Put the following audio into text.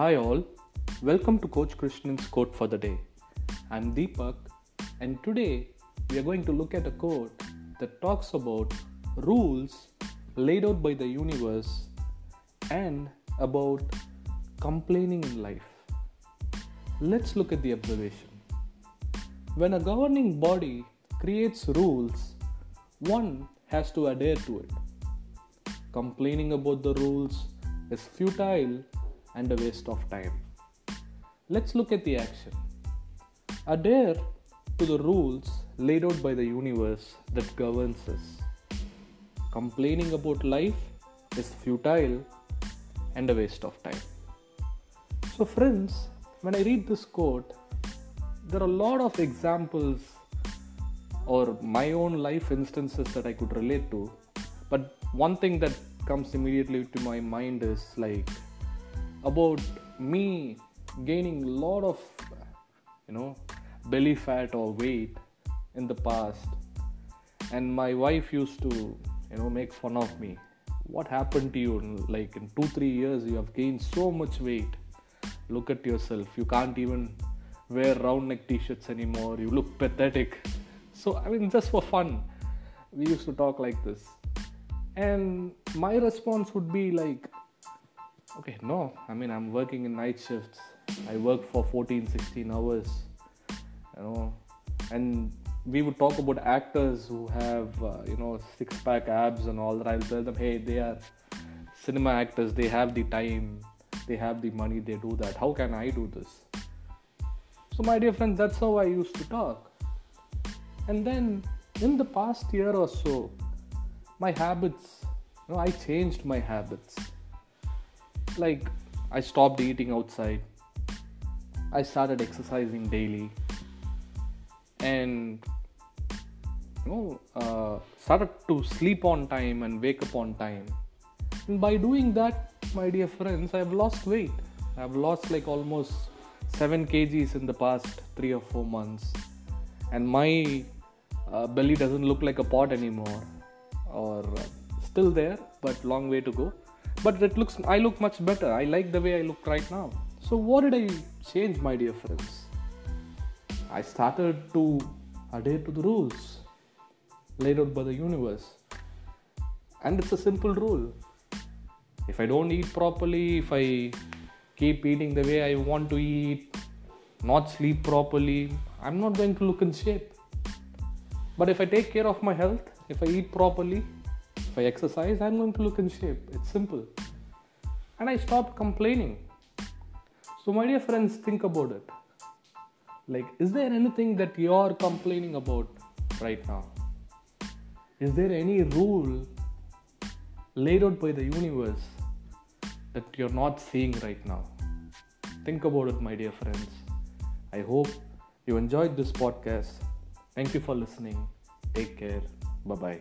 Hi, all. Welcome to Coach Krishnan's quote for the day. I'm Deepak, and today we are going to look at a quote that talks about rules laid out by the universe and about complaining in life. Let's look at the observation. When a governing body creates rules, one has to adhere to it. Complaining about the rules is futile and a waste of time. Let's look at the action. Adhere to the rules laid out by the universe that governs us. Complaining about life is futile and a waste of time. So, friends, when I read this quote, there are a lot of examples or my own life instances that I could relate to. But one thing that comes immediately to my mind is like about me gaining a lot of you know belly fat or weight in the past. And my wife used to you know make fun of me. What happened to you? Like in 2 3 years you have gained so much weight. Look at yourself. You can't even wear round neck t-shirts anymore. You look pathetic. So i mean just for fun we used to talk like this. And my response would be like okay no i mean i'm working in night shifts. I work for 14 16 hours you know. And we would talk about actors who have uh, you know six pack abs and all that. I'll tell them hey they are cinema actors. They have the time. They have the money. They do that. How can i do this? So my dear friends that's how i used to talk. And then in the past year or so my habits you know i changed my habits like I stopped eating outside. I started exercising daily, and you know, uh, started to sleep on time and wake up on time. And by doing that, my dear friends, I've lost weight. I've lost like almost seven kgs in the past three or four months, and my uh, belly doesn't look like a pot anymore, or uh, still there, but long way to go but it looks i look much better. I like the way i look right now. So what did i change my dear friends? I started to adhere to the rules laid out by the universe. And it's a simple rule. If i don't eat properly if i keep eating the way i want to eat not sleep properly i'm not going to look in shape. But if i take care of my health if i eat properly if I exercise, I'm going to look in shape. It's simple. And I stopped complaining. So, my dear friends, think about it. Like, is there anything that you're complaining about right now? Is there any rule laid out by the universe that you're not seeing right now? Think about it, my dear friends. I hope you enjoyed this podcast. Thank you for listening. Take care. Bye bye.